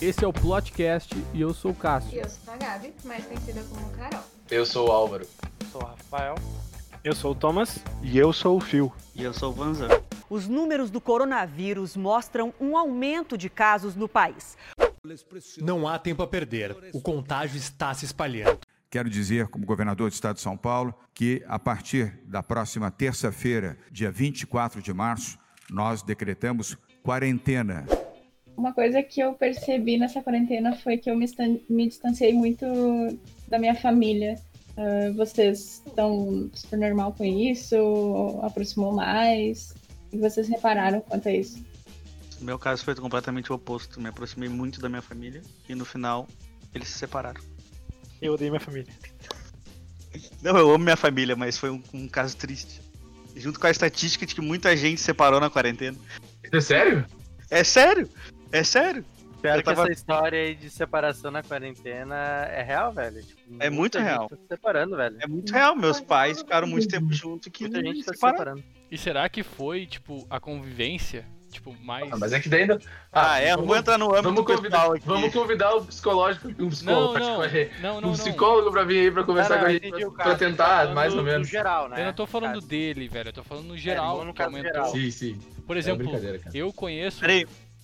Esse é o Plotcast e eu sou o Cássio. E eu sou a Gabi, mais conhecida como Carol. Eu sou o Álvaro. Sou o Rafael. Eu sou o Thomas. E eu sou o Phil. E eu sou o Vanzan. Os números do coronavírus mostram um aumento de casos no país. Não há tempo a perder. O contágio está se espalhando. Quero dizer, como governador do estado de São Paulo, que a partir da próxima terça-feira, dia 24 de março, nós decretamos quarentena. Uma coisa que eu percebi nessa quarentena foi que eu me, me distanciei muito da minha família. Uh, vocês estão super normal com isso? Aproximou mais? E vocês repararam quanto a isso? No meu caso foi completamente o oposto. Me aproximei muito da minha família e no final eles se separaram. Eu odeio minha família. Não, eu amo minha família, mas foi um, um caso triste. Junto com a estatística de que muita gente se separou na quarentena. É sério? É sério? É sério? Pior tava... que essa história aí de separação na quarentena é real, velho. Tipo, é muito real. Tá se separando, velho. É muito real. Meus pais ficaram muito tempo junto que muita gente tá se separando. E será que foi, tipo, a convivência Tipo, mais. Ah, mas é que daí ainda. Ah, ah é, vamos, vamos entrar no âmbito vamos convidar, aqui. Vamos convidar o psicológico, um psicólogo, não, não, não, um psicólogo pra vir aí pra conversar Cara, com a gente, pra, pra tentar, mais ou menos. geral, né? Eu não tô falando Caso. dele, velho, eu tô falando no geral. É, no caso geral. Sim, sim. Por é exemplo, é eu conheço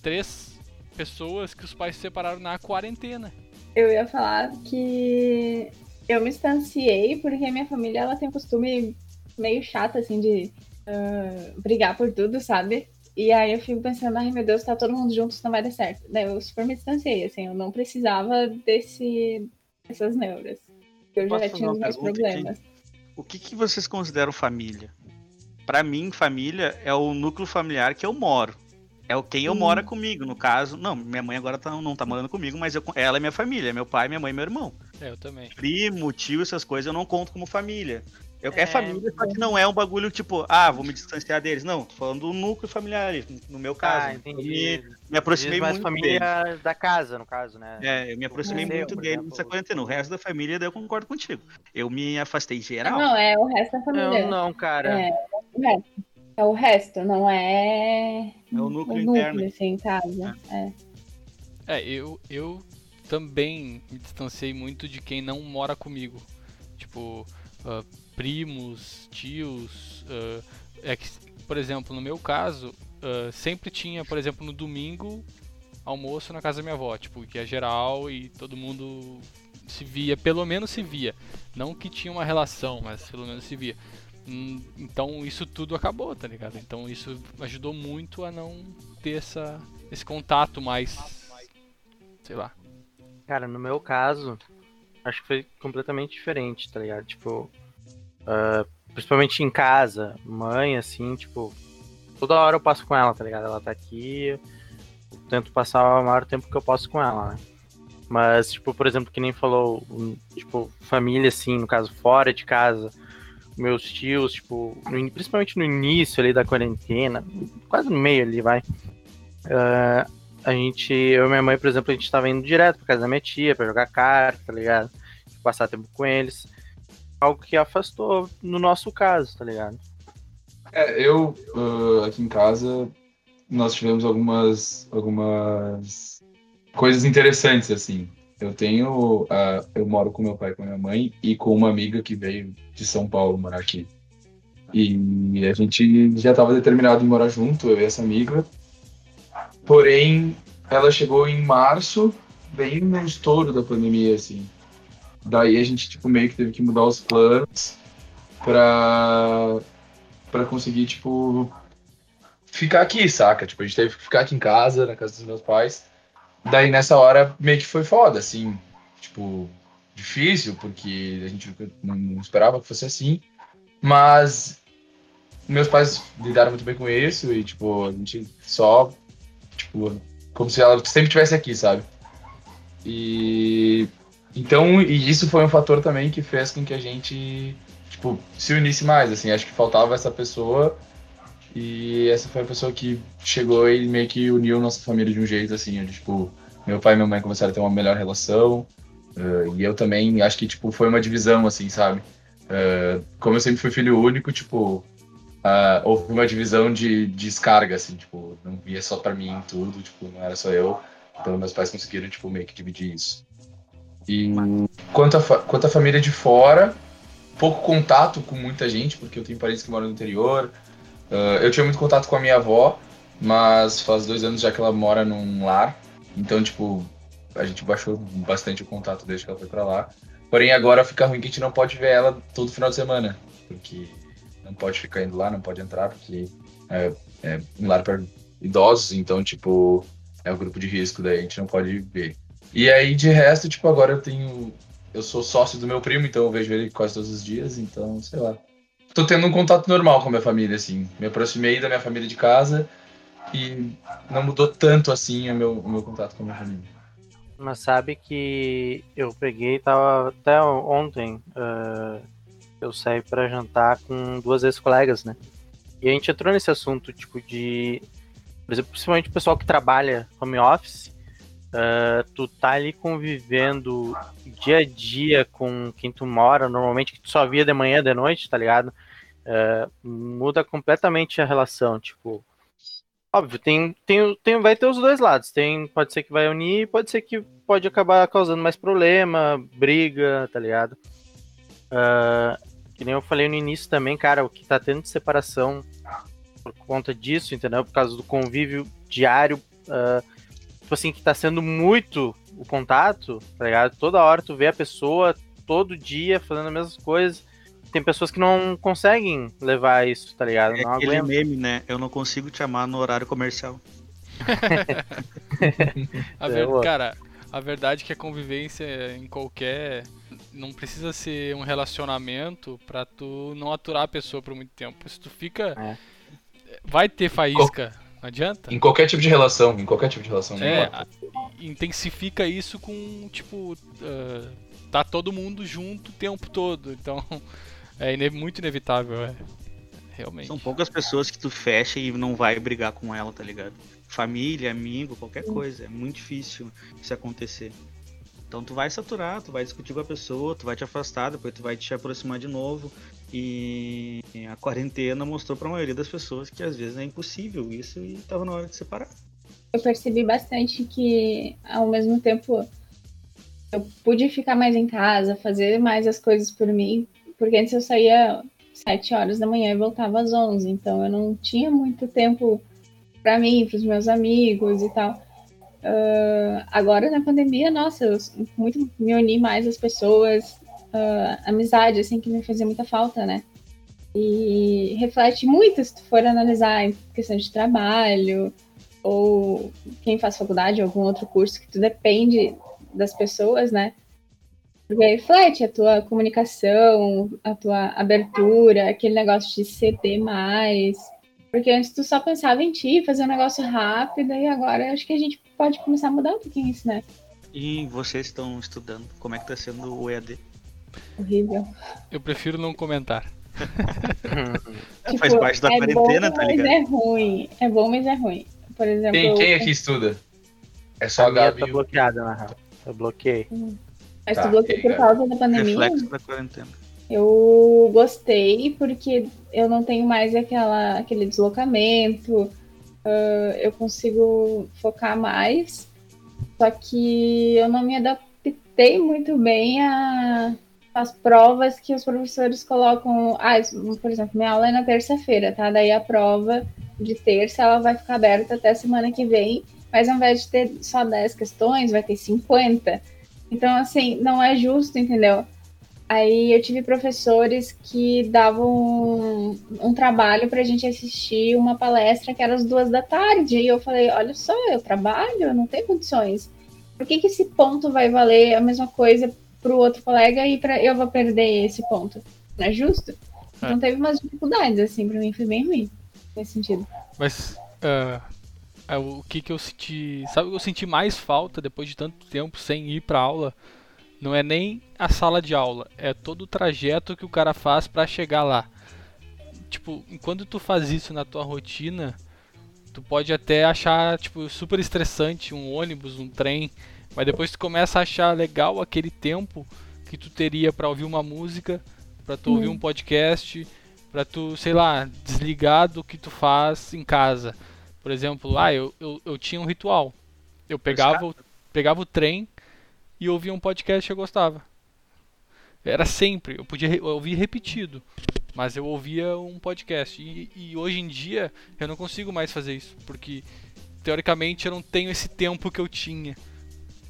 três pessoas que os pais se separaram na quarentena. Eu ia falar que eu me distanciei porque minha família ela tem um costume meio chato, assim, de uh, brigar por tudo, sabe? E aí eu fico pensando, ai meu Deus, tá todo mundo junto, isso não vai dar certo. Daí eu super me distanciei, assim, eu não precisava desse, dessas neuras. Eu já tinha os meus problemas. Aqui? O que, que vocês consideram família? Para mim, família é o núcleo familiar que eu moro. É o quem eu hum. mora comigo, no caso. Não, minha mãe agora tá, não tá morando comigo, mas eu, ela é minha família, meu pai, minha mãe e meu irmão. É, eu também. Primo, tio, essas coisas eu não conto como família. Eu, é, é, família, só que não é um bagulho tipo, ah, vou me distanciar deles. Não, tô falando do núcleo familiar, no meu caso. Ah, entendi. Me, me aproximei mais muito família deles. da casa, no caso, né? É, eu me aproximei muito dele nessa quarentena. O resto da família, daí eu concordo contigo. Eu me afastei geral. Não, é o resto da família. Não, não, cara. É, o resto. É o resto, não é. É o núcleo, o núcleo interno. Assim, em casa. É. é, eu, eu também me distanciei muito de quem não mora comigo. Tipo, uh, primos, tios. Uh, é que, por exemplo, no meu caso, uh, sempre tinha, por exemplo, no domingo, almoço na casa da minha avó, tipo, que é geral e todo mundo se via, pelo menos se via. Não que tinha uma relação, mas pelo menos se via. Hum, então isso tudo acabou, tá ligado? Então isso ajudou muito a não ter essa, esse contato mais. sei lá. Cara, no meu caso, acho que foi completamente diferente, tá ligado? Tipo, Uh, principalmente em casa, mãe, assim, tipo, toda hora eu passo com ela, tá ligado? Ela tá aqui, eu tento passar o maior tempo que eu posso com ela, né? Mas, tipo, por exemplo, que nem falou, tipo, família, assim, no caso, fora de casa, meus tios, tipo, no, principalmente no início ali da quarentena, quase no meio ali, vai. Uh, a gente, eu e minha mãe, por exemplo, a gente tava indo direto pra casa da minha tia pra jogar carta, tá ligado? Passar tempo com eles algo que afastou no nosso caso, tá ligado? É, eu uh, aqui em casa nós tivemos algumas algumas coisas interessantes assim. Eu tenho uh, eu moro com meu pai, com minha mãe e com uma amiga que veio de São Paulo morar aqui. E a gente já estava determinado em morar junto, eu e essa amiga. Porém, ela chegou em março, bem no estouro da pandemia, assim. Daí a gente, tipo, meio que teve que mudar os planos pra, pra conseguir, tipo, ficar aqui, saca? Tipo, a gente teve que ficar aqui em casa, na casa dos meus pais. Daí nessa hora meio que foi foda, assim, tipo, difícil, porque a gente não esperava que fosse assim. Mas meus pais lidaram muito bem com isso e, tipo, a gente só, tipo, como se ela sempre estivesse aqui, sabe? E então, e isso foi um fator também que fez com que a gente, tipo, se unisse mais, assim, acho que faltava essa pessoa e essa foi a pessoa que chegou e meio que uniu nossa família de um jeito, assim, tipo, meu pai e minha mãe começaram a ter uma melhor relação uh, e eu também, acho que, tipo, foi uma divisão, assim, sabe? Uh, como eu sempre fui filho único, tipo, uh, houve uma divisão de, de descarga, assim, tipo, não via só pra mim tudo, tipo, não era só eu. Então meus pais conseguiram, tipo, meio que dividir isso. E quanto a, quanto a família de fora, pouco contato com muita gente, porque eu tenho parentes que moram no interior. Ah, eu tinha muito contato com a minha avó, mas faz dois anos já que ela mora num lar. Então, tipo, a gente baixou bastante o contato desde que ela foi pra lá. Porém, agora fica ruim que a gente não pode ver ela todo final de semana. Porque não pode ficar indo lá, não pode entrar, porque é, é um lar para idosos, então, tipo, é o grupo de risco, daí a gente não pode ver. E aí, de resto, tipo, agora eu tenho. Eu sou sócio do meu primo, então eu vejo ele quase todos os dias, então, sei lá. Tô tendo um contato normal com a minha família, assim. Me aproximei da minha família de casa e não mudou tanto assim o meu, o meu contato com a minha família. Mas sabe que eu peguei, tava até ontem, ah, eu saí pra jantar com duas ex-colegas, né? E a gente entrou nesse assunto, tipo, de. Por exemplo, principalmente o pessoal que trabalha home office, ah, tu tá ali convivendo dia a dia com quem tu mora, normalmente que tu só via de manhã, de noite, tá ligado? Ah, muda completamente a relação, tipo. Óbvio, tem, tem, tem, vai ter os dois lados. Tem, pode ser que vai unir, pode ser que pode acabar causando mais problema, briga, tá ligado? Ah, que nem eu falei no início também, cara, o que tá tendo de separação por conta disso, entendeu? Por causa do convívio diário, ah, tipo assim, que tá sendo muito o contato, tá ligado? Toda hora tu vê a pessoa, todo dia, fazendo as mesmas coisas. Tem pessoas que não conseguem levar isso, tá ligado? É não aquele aguentam. meme, né? Eu não consigo te amar no horário comercial. A É, ver-. Cara, a verdade é que a convivência em qualquer. Não precisa ser um relacionamento pra tu não aturar a pessoa por muito tempo. Se tu fica. É. Vai ter faísca. Não adianta? Em qualquer tipo de relação, em qualquer tipo de relação, É, intensifica isso com, tipo, ah, tá todo mundo junto o tempo todo. Então, é ine- muito inevitável, é. Realmente. São poucas pessoas que tu fecha e não vai brigar com ela, tá ligado? Família, amigo, qualquer coisa. É muito difícil isso acontecer. Então tu vai saturar, tu vai discutir com a pessoa, tu vai te afastar, depois tu vai te aproximar de novo. E a quarentena mostrou pra maioria das pessoas que às vezes é impossível isso e tava na hora de separar. Eu percebi bastante que, ao mesmo tempo, eu pude ficar mais em casa, fazer mais as coisas por mim, porque antes eu saía sete horas da manhã e voltava às 11, então eu não tinha muito tempo para mim, para os meus amigos e tal. Ah, agora na pandemia, nossa, eu muito me uni mais às pessoas, ah, amizade, assim, que me fazia muita falta, né? E reflete muito se tu for analisar em questão de trabalho, ou quem faz faculdade, algum outro curso que tu depende das pessoas, né? Reflete a tua comunicação, a tua abertura, aquele negócio de ceder mais. Porque antes tu só pensava em ti, fazer um negócio rápido, e agora acho que a gente pode começar a mudar um pouquinho isso, né? E vocês estão estudando, como é que tá sendo o EAD? Horrível. Eu prefiro não comentar. É, faz parte da é quarentena, bom, tá mas ligado? é ruim. É bom, mas é ruim. Por exemplo, Quem, eu- quem aqui estuda? É só A a Gabi. tá bloqueada, na real. Eu bloqueei. Mas Tá, tu bloqueou por causa da pandemia. Reflexo da quarentena. Eu gostei porque eu não tenho mais aquela, aquele deslocamento, ah, eu consigo focar mais, só que eu não me adaptei muito bem a- às provas que os professores colocam. Ah, por exemplo, minha aula é na terça-feira, tá? Daí a prova de terça ela vai ficar aberta até semana que vem, mas ao invés de ter só 10 questões, vai ter 50. Então, assim, não é justo, entendeu? Aí eu tive professores que davam um, um trabalho para a gente assistir uma palestra que era às duas da tarde. E eu falei: olha só, eu trabalho, eu não tenho condições. Por que, que esse ponto vai valer a mesma coisa para o outro colega e pra, eu vou perder esse ponto? Não é justo? Então teve umas dificuldades, assim, para mim foi bem ruim nesse sentido. Mas ah, ah, o que que eu senti. Sabe o que eu senti mais falta depois de tanto tempo sem ir pra aula? Não é nem a sala de aula, é todo o trajeto que o cara faz pra chegar lá. Tipo, enquanto tu faz isso na tua rotina, tu pode até achar tipo super estressante um ônibus, um trem, mas depois tu começa a achar legal aquele tempo que tu teria pra ouvir uma música, pra tu ouvir um podcast, pra tu, sei lá, desligar do que tu faz em casa. Por exemplo, ah, eu, eu, eu tinha um ritual. Eu pegava, o- pegava o trem e ouvia um podcast que eu gostava. Era sempre, eu podia eu ouvir repetido, mas eu ouvia um podcast. E, e hoje em dia eu não consigo mais fazer isso, porque teoricamente eu não tenho esse tempo que eu tinha.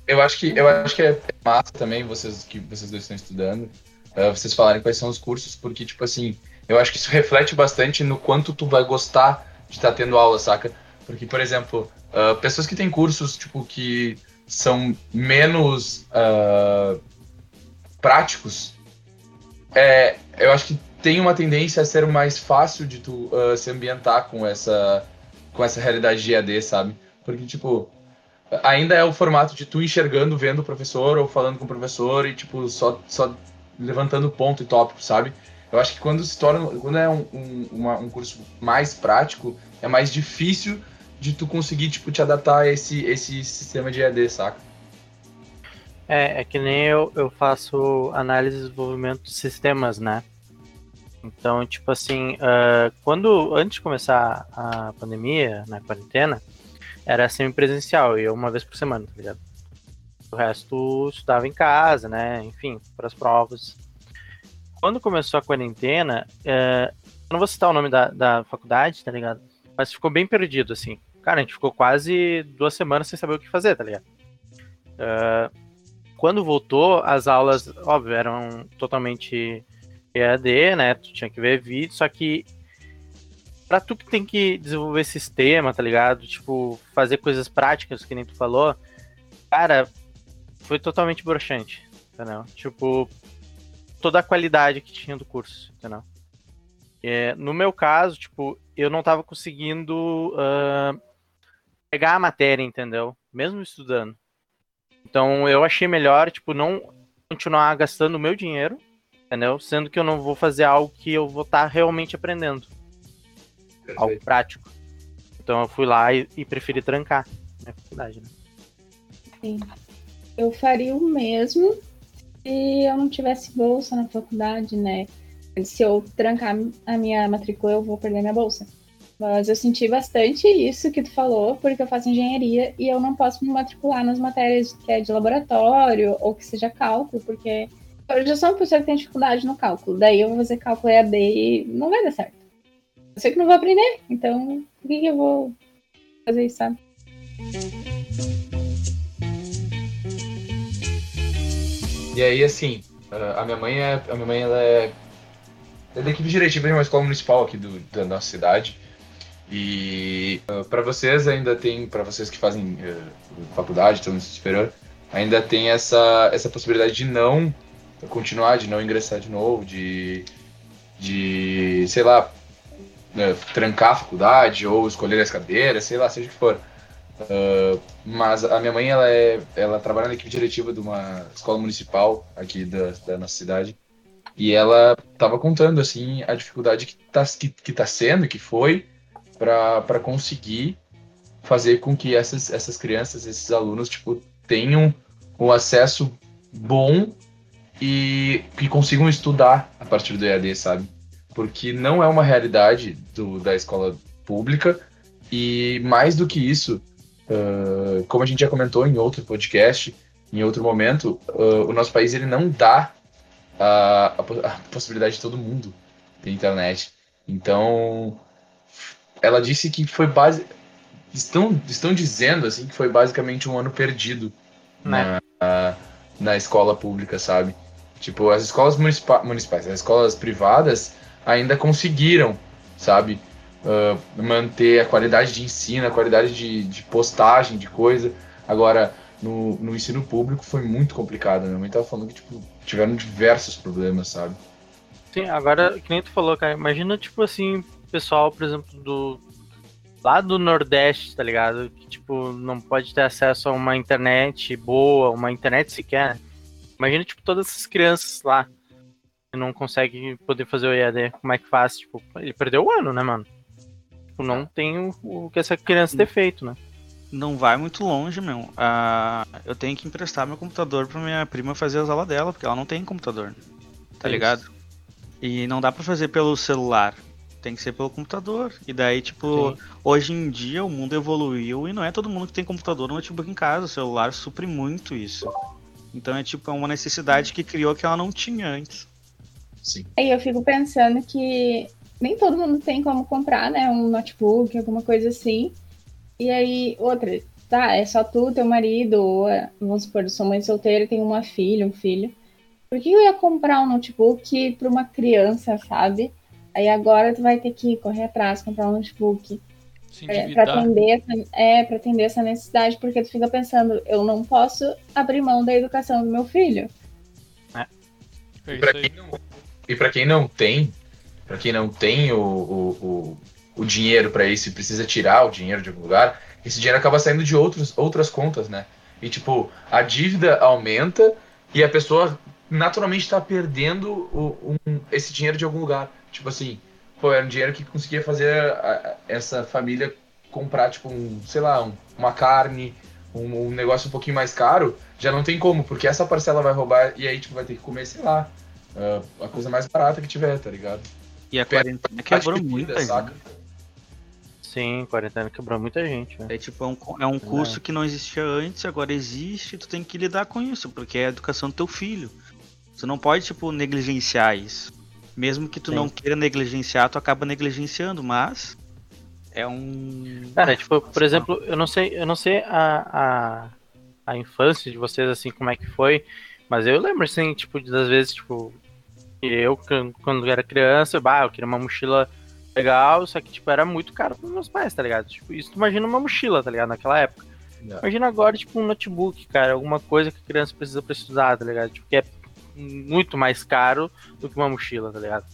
Eu acho que eu acho que é massa também vocês que vocês dois estão estudando, eh, vocês falarem quais são os cursos, porque tipo assim, eu acho que isso reflete bastante no quanto tu vai gostar de estar tendo aula, saca? Porque por exemplo, ah, pessoas que têm cursos tipo que são menos ah, práticos, é, eu acho que tem uma tendência a ser mais fácil de tu ah, se ambientar com essa com essa realidade de EAD, sabe? Porque tipo ainda é o formato de tu enxergando, vendo o professor ou falando com o professor e, tipo, só, só levantando ponto e tópico, sabe? Eu acho que quando se torna, quando é um, um, uma- um curso mais prático, é mais difícil de tu conseguir, tipo, te adaptar a esse, esse sistema de EAD, saca? É, é que nem eu, eu faço análise e desenvolvimento de sistemas, né? Então, tipo assim, ah, quando antes de começar a pandemia, na quarentena, era semi-presencial, ia uma vez por semana, tá ligado? O resto estudava em casa, né? Enfim, para as provas. Quando começou a quarentena, eh, eu não vou citar o nome da, da faculdade, tá ligado? Mas ficou bem perdido, assim. Cara, a gente ficou quase duas semanas sem saber o que fazer, tá ligado? Ah, quando voltou, as aulas, óbvio, eram totalmente EAD, né? Tu tinha que ver vídeo, só que pra tu que tem que desenvolver sistema, tá ligado? Tipo, fazer coisas práticas, que nem tu falou, cara, foi totalmente broxante, entendeu? Tipo, toda a qualidade que tinha do curso, entendeu? É, no meu caso, tipo, eu não tava conseguindo ah, pegar a matéria, entendeu? Mesmo estudando. Então eu achei melhor, tipo, não continuar gastando o meu dinheiro, entendeu? Sendo que eu não vou fazer algo que eu vou estar realmente aprendendo. Algo prático. Então eu fui lá e, e preferi trancar minha faculdade, né? Sim. Eu faria o mesmo se eu não tivesse bolsa na faculdade, né? Se eu trancar a minha matrícula, eu vou perder minha bolsa. Mas eu senti bastante isso que tu falou, porque eu faço engenharia e eu não posso me matricular nas matérias que é de laboratório ou que seja cálculo, porque eu já sou uma pessoa que tem dificuldade no cálculo. Daí eu vou fazer cálculo EAD e não vai dar certo. Eu sei que não vou aprender, então por que, que eu vou fazer isso, sabe? E aí, assim, a minha mãe é. A minha mãe ela é da equipe diretiva de uma escola municipal aqui do, da nossa cidade. E para vocês ainda tem, para vocês que fazem eh, faculdade, estão no superior, ainda tem essa, essa possibilidade de não continuar, de não ingressar de novo, de, de sei lá, né, trancar a faculdade ou escolher as cadeiras, sei lá, seja o que for. Uh, mas a minha mãe, ela, é, ela trabalha na equipe diretiva de uma escola municipal aqui da, da nossa cidade. E ela estava contando, assim, a dificuldade que está que, que tá sendo, que foi, para conseguir fazer com que essas, essas crianças, esses alunos, tipo, tenham o acesso bom e que consigam estudar a partir do EAD, sabe? Porque não é uma realidade do, da escola pública e mais do que isso, uh, como a gente já comentou em outro podcast, em outro momento, uh, o nosso país ele não dá a, a, a possibilidade de todo mundo ter internet. Então, ela disse que foi base estão estão dizendo assim que foi basicamente um ano perdido Né? na, na escola pública, sabe? Tipo, as escolas municipa municipais, as escolas privadas ainda conseguiram, sabe? Uh, manter a qualidade de ensino, a qualidade de, de postagem, de coisa. Agora, no, no ensino público foi muito complicado. Minha mãe tava falando que tipo, tiveram diversos problemas, sabe? Sim, agora, que nem tu falou, cara, imagina, tipo assim, pessoal, por exemplo, do. Lá do Nordeste, tá ligado? Que, tipo, não pode ter acesso a uma internet boa, uma internet sequer. Imagina, tipo, todas essas crianças lá que não conseguem poder fazer o EAD. Como é que faz? Tipo, ele perdeu o ano, né, mano? Tipo, não tem o, o que essa criança ter feito, né? Não vai muito longe, meu. Ah, eu tenho que emprestar meu computador pra minha prima fazer as aulas dela, porque ela não tem computador. Tá É ligado? E não dá pra fazer pelo celular, Tem que ser pelo computador. E daí, tipo, hoje em dia o mundo evoluiu e não é todo mundo que tem computador ou notebook em casa. O celular supre muito isso. Então é tipo, é uma necessidade que criou que ela não tinha antes. Sim. Aí eu fico pensando que nem todo mundo tem como comprar, né? Um notebook, alguma coisa assim. E aí, outra, tá, é só tu, teu marido, ou é, vamos supor, sou mãe solteira e tenho uma filha, um filho. Por que eu ia comprar um notebook para uma criança, sabe? Aí agora tu vai ter que correr atrás, comprar um notebook. É, para atender, essa- é, pra atender essa necessidade, porque tu fica pensando, eu não posso abrir mão da educação do meu filho. É E isso pra aí. quem não, e pra quem não tem, para quem não tem o, o, o, o dinheiro para isso e precisa tirar o dinheiro de algum lugar, esse dinheiro acaba saindo de outros, outras contas, né? E tipo, a dívida aumenta e a pessoa naturalmente está perdendo o, um- esse dinheiro de algum lugar. Tipo assim, pô, era um dinheiro que conseguia fazer a- a- essa família comprar, tipo, um, sei lá, um- uma carne, um, um negócio um pouquinho mais caro, já não tem como, porque essa parcela vai roubar e aí, tipo, vai ter que comer, sei lá, ah, a coisa mais barata que tiver, tá ligado? E a quarentena quebrou muita vida, saca? gente. Sim, quarentena quebrou muita gente, né? É tipo, é um, é um curso que não existia antes, agora existe, e tu tem que lidar com isso, porque é a educação do teu filho. Tu não pode, tipo, negligenciar isso. Mesmo que tu Sim. não queira negligenciar, tu acaba negligenciando, mas é um. Cara, tipo, por exemplo, eu não sei, eu não sei a, a, a infância de vocês, assim, como é que foi, mas eu lembro, assim, tipo, das vezes, tipo, que eu, quando era criança, bah, eu queria uma mochila legal, só que, tipo, era muito caro pros meus pais, tá ligado? Tipo, isso tu imagina uma mochila, tá ligado? Naquela época. Yeah. Imagina agora, tipo, um notebook, cara, alguma coisa que a criança precisa pra estudar, tá ligado? Tipo, que é muito mais caro do que uma mochila, tá ligado?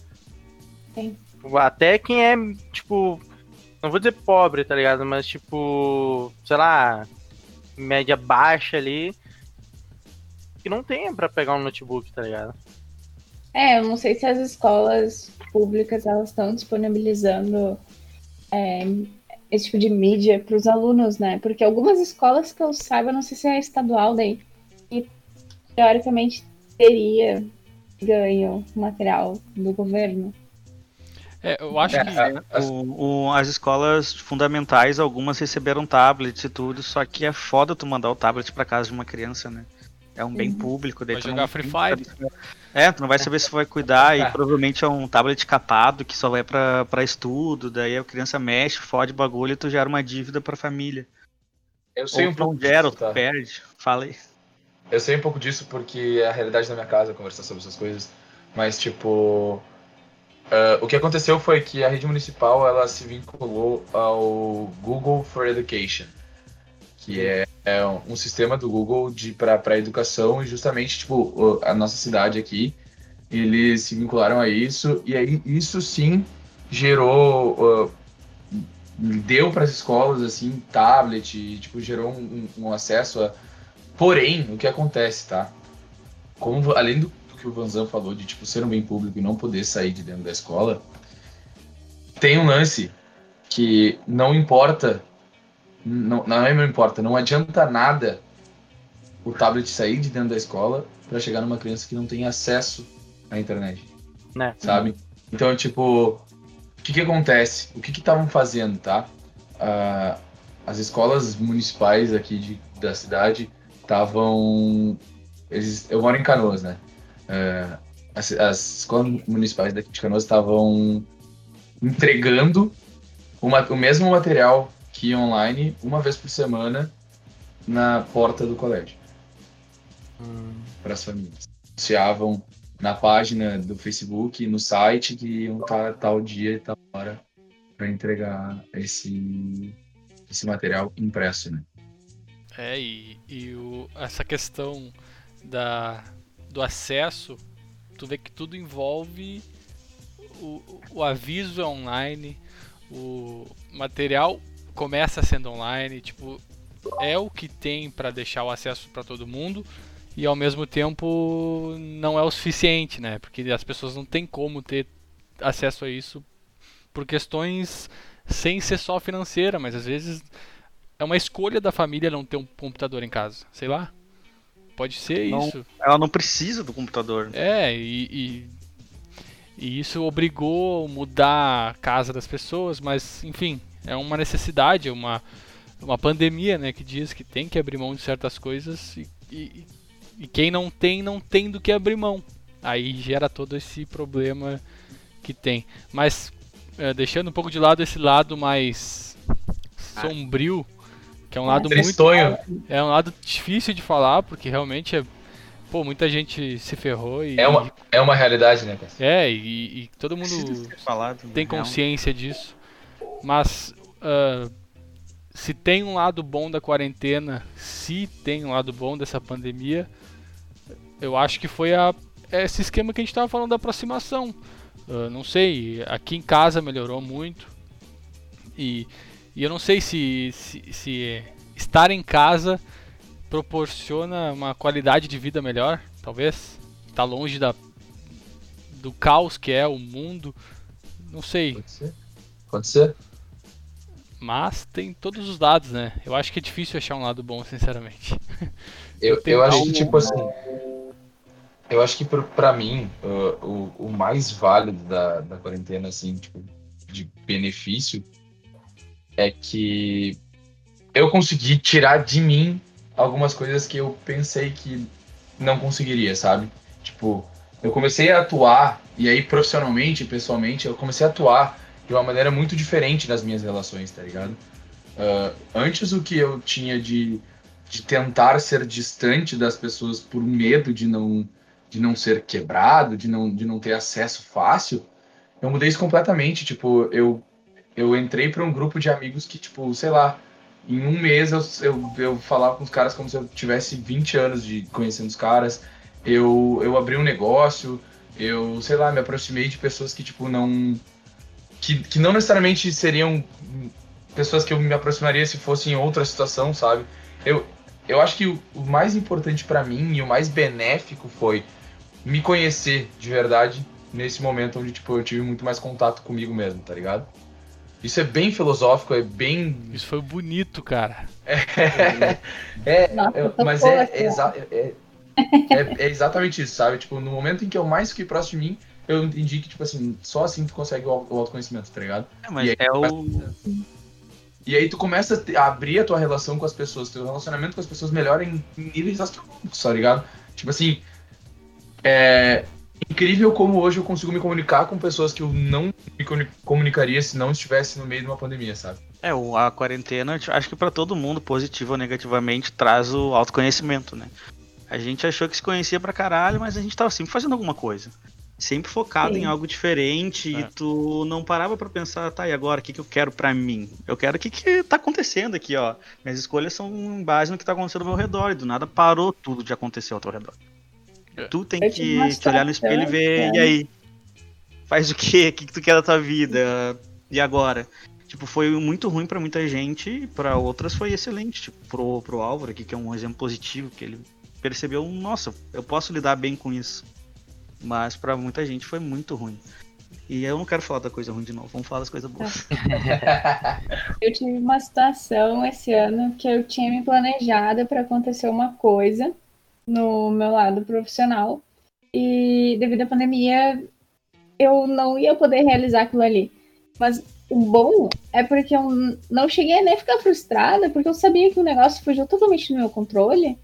Sim. Até quem é, tipo, não vou dizer pobre, tá ligado? Mas, tipo, sei lá, média baixa ali, que não tenha pra pegar um notebook, tá ligado? É, eu não sei se as escolas públicas elas estão disponibilizando é, esse tipo de mídia para os alunos, né? Porque algumas escolas que eu saiba, não sei se é estadual daí, e teoricamente teria ganho material do governo. É, eu acho É, que. a- as- O- o- as escolas fundamentais, algumas receberam tablets e tudo, só que é foda tu mandar o tablet pra casa de uma criança, né? É um bem Uhum. público, Vai tu jogar não Free Fire. É, tu não vai saber se vai cuidar e É. provavelmente é um tablet capado que só vai pra, pra estudo, daí a criança mexe, fode o bagulho e tu gera uma dívida pra família. Eu sei Ou um tu não pouco gera, disso, tu tá? perde. Fala aí. Eu sei um pouco disso porque é a realidade da minha casa conversar sobre essas coisas. Mas, tipo. ah, o que aconteceu foi que a rede municipal ela se vinculou ao Google for Education, que é, é um, sistema do Google para educação e justamente tipo a nossa cidade aqui eles se vincularam a isso e aí isso sim gerou ah, deu para as escolas assim tablet e, tipo gerou um, um- um acesso a Porém, o que acontece, tá? Como, além do, do que o Vanzan falou de tipo ser um bem público e não poder sair de dentro da escola, tem um lance que não importa, não, não não importa, não adianta nada o tablet sair de dentro da escola para chegar numa criança que não tem acesso à internet, Né? sabe? Então, tipo, o que que acontece? O que que estavam fazendo, tá? Ah, as escolas municipais aqui de, da cidade estavam. Eu moro em Canoas, né? É, as, as escolas municipais daqui de Canoas estavam entregando uma- o mesmo material que ia online uma vez por semana na porta do colégio para as famílias. Anunciavam na página do Facebook, no site, que iam estar tal dia e tal hora para entregar esse, esse material impresso, né? É, e, e o- essa questão da, do acesso, tu vê que tudo envolve o, o aviso online, o material começa sendo online, tipo, é o que tem para deixar o acesso para todo mundo e ao mesmo tempo não é o suficiente, né? Porque as pessoas não têm como ter acesso a isso por questões sem ser só financeira, mas às vezes é uma escolha da família não ter um computador em casa, sei lá. Pode ser Não. isso. Ela não precisa do computador. É, e, e, E isso obrigou a mudar a casa das pessoas, mas enfim, é uma necessidade, é uma, uma pandemia, né, que diz que tem que abrir mão de certas coisas e, e, e quem não tem, não tem do que abrir mão. Aí gera todo esse problema que tem. Mas é, deixando um pouco de lado esse lado mais sombrio, que é um lado muito Tristonho. é um lado difícil de falar, porque realmente é pô, muita gente se ferrou e É uma, é uma realidade, né, é, e, e todo mundo falado, tem na real. consciência disso. Mas ah, se tem um lado bom da quarentena, se tem um lado bom dessa pandemia, eu acho que foi a, esse esquema que a gente estava falando da aproximação. Ah, não sei, aqui em casa melhorou muito. E, e eu não sei se, se, se estar em casa proporciona uma qualidade de vida melhor, talvez. Tá longe da, do caos que é o mundo. Não sei. Pode ser. Pode ser. Mas tem todos os lados, né? Eu acho que é difícil achar um lado bom, sinceramente. Eu, tenho eu acho que, tipo assim. Eu acho que pra mim, uh, o, o mais válido da, da quarentena, assim, tipo, de benefício, é que eu consegui tirar de mim algumas coisas que eu pensei que não conseguiria, sabe? Tipo, eu comecei a atuar, e aí profissionalmente, pessoalmente, eu comecei a atuar de uma maneira muito diferente nas minhas relações, tá ligado? Uh, antes o que eu tinha de, de tentar ser distante das pessoas por medo de não, de não ser quebrado, de não, de não ter acesso fácil, eu mudei isso completamente. Tipo, eu, eu entrei para um grupo de amigos que, tipo, sei lá, em um mês eu, eu, eu falava com os caras como se eu tivesse 20 anos de conhecendo os caras. Eu, eu abri um negócio, eu, sei lá, me aproximei de pessoas que, tipo, não. Que, que não necessariamente seriam pessoas que eu me aproximaria se fosse em outra situação, sabe? Eu, eu acho que o, o mais importante pra mim e o mais benéfico foi me conhecer de verdade nesse momento onde, tipo, eu tive muito mais contato comigo mesmo, tá ligado? Isso é bem filosófico, é bem. Isso foi bonito, cara. É, Nossa, eu- tocou mas é, é, exa- é- é- é exatamente isso, sabe? Tipo, no momento em que eu mais fiquei próximo de mim, eu entendi que, tipo assim, só assim tu consegue o, au- o autoconhecimento, tá ligado? É, mas E aí- é o. E aí tu começa a abrir a tua relação com as pessoas, teu relacionamento com as pessoas melhora em em níveis astronômicos, tá ligado? Tipo assim, é incrível como hoje eu consigo me comunicar com pessoas que eu não me comuni- comunicaria se não estivesse no meio de uma pandemia, sabe? É, a quarentena, acho que pra todo mundo, positivo ou negativamente, traz o autoconhecimento, né? A gente achou que se conhecia pra caralho, mas a gente tava sempre fazendo alguma coisa. Sempre focado Sim. em algo diferente É. e tu não parava pra pensar, tá, e agora, o que, que eu quero pra mim? Eu quero o que, que tá acontecendo aqui, ó. Minhas escolhas são em base no que tá acontecendo ao meu redor, e do nada parou tudo de acontecer ao teu redor. É. Tu tem Eu que te olhar no espelho e ver, cara. e aí? Faz o quê? O que, que tu quer da tua vida? E agora? Tipo, foi muito ruim pra muita gente, e pra outras foi excelente. Tipo, pro, pro Álvaro aqui, que é um exemplo positivo, que ele percebeu, nossa, eu posso lidar bem com isso. Mas pra muita gente foi muito ruim. E eu não quero falar da coisa ruim de novo, vamos falar das coisas boas. Eu tive uma situação esse ano que eu tinha me planejado para acontecer uma coisa no meu lado profissional e devido à pandemia eu não ia poder realizar aquilo ali. Mas o bom é porque eu não cheguei a nem ficar frustrada porque eu sabia que o negócio fugiu totalmente do meu controle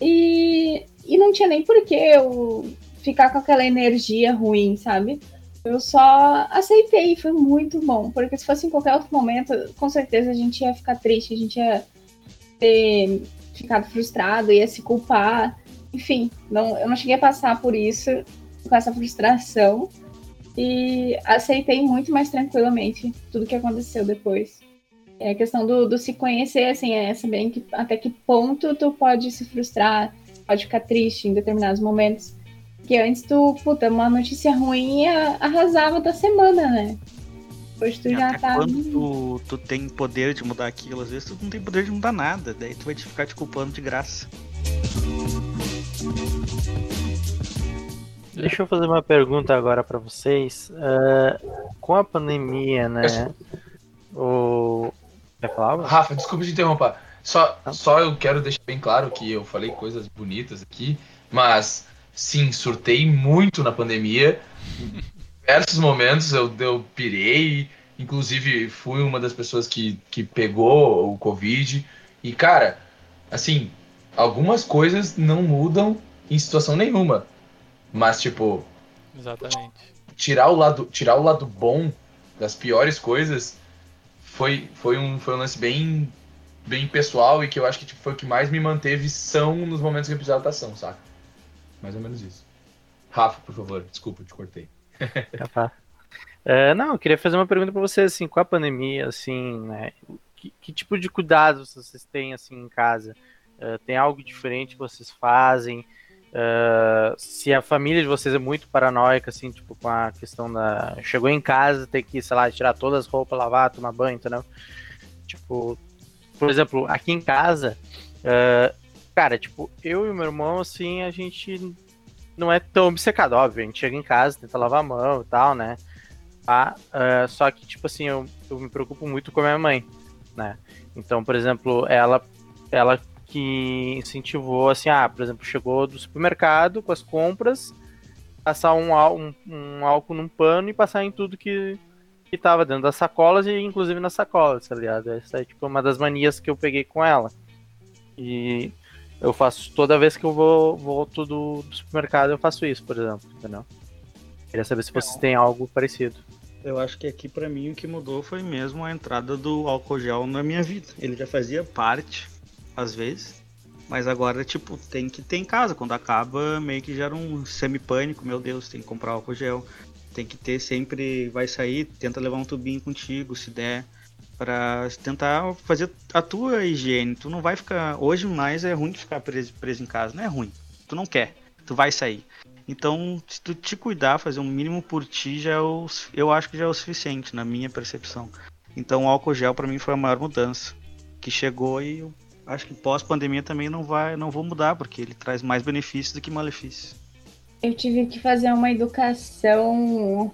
e, e não tinha nem por que eu ficar com aquela energia ruim, sabe? Eu só aceitei, foi muito bom. Porque se fosse em qualquer outro momento, com certeza a gente ia ficar triste, a gente ia ter ficado frustrado, ia se culpar. Enfim, não, eu não cheguei a passar por isso, com essa frustração. E aceitei muito mais tranquilamente tudo que aconteceu depois. É a questão do, do se conhecer, assim, é saber que- até que ponto tu pode se frustrar, pode ficar triste em determinados momentos. Porque antes tu, puta, uma notícia ruim a- arrasava da semana, né? Hoje tu já Até tá. quando tu, tu tem poder de mudar aquilo, às vezes tu não tem poder de mudar nada, daí tu vai te ficar te culpando de graça. Deixa eu fazer uma pergunta agora pra vocês. É, com a pandemia, né? O. Quer falar? Rafa, desculpa te interromper. Só, só eu quero deixar bem claro que eu falei coisas bonitas aqui, mas sim, surtei muito na pandemia. diversos momentos eu, eu pirei, inclusive fui uma das pessoas que, que pegou o Covid. E, cara, assim, algumas coisas não mudam em situação nenhuma. Mas, tipo, Exatamente. tirar o lado, tirar o lado bom das piores coisas foi, foi, um, foi um lance bem, bem pessoal e que eu acho que tipo, foi o que mais me manteve são nos momentos que eu precisava estar são, saca? Mais ou menos isso. Rafa, por favor, desculpa, te cortei. Capaz. É, não, eu queria fazer uma pergunta para vocês, assim, com a pandemia, assim, né, que, que tipo de cuidados vocês têm, assim, em casa? É, tem algo diferente que vocês fazem? É, se a família de vocês é muito paranoica, assim, tipo, com a questão da... Chegou em casa, tem que, sei lá, tirar todas as roupas, lavar, tomar banho, entendeu? Tipo, por exemplo, aqui em casa, é, cara, tipo, eu e meu irmão, assim, a gente não é tão obcecado, óbvio, a gente chega em casa, tenta lavar a mão e tal, né? Tá? Uh, só que, tipo assim, eu, eu me preocupo muito com a minha mãe, né? Então, por exemplo, ela, ela que incentivou, assim, ah, por exemplo, chegou do supermercado com as compras, passar um, um, um álcool num pano e passar em tudo que, que tava dentro das sacolas e inclusive nas sacolas, tá ligado? Essa é, tipo, uma das manias que eu peguei com ela. E eu faço toda vez que eu vou volto do, do supermercado, eu faço isso, por exemplo, entendeu? Queria saber se vocês têm algo parecido. Eu acho que aqui para mim o que mudou foi mesmo a entrada do álcool gel na minha vida. Ele já fazia parte, às vezes, mas agora, tipo, tem que ter em casa. Quando acaba, meio que gera um semi-pânico. Meu Deus, tem que comprar álcool gel. Tem que ter sempre, vai sair, tenta levar um tubinho contigo, se der, para tentar fazer a tua higiene. Tu não vai ficar. Hoje mais é ruim ficar preso, preso em casa. Não é ruim. Tu não quer. Tu vai sair. Então, se tu te cuidar, fazer um mínimo por ti, já é o, eu acho que já é o suficiente, na minha percepção. Então, o álcool gel para mim foi a maior mudança que chegou e eu acho que pós-pandemia também não vai, não vou mudar, porque ele traz mais benefícios do que malefícios. Eu tive que fazer uma educação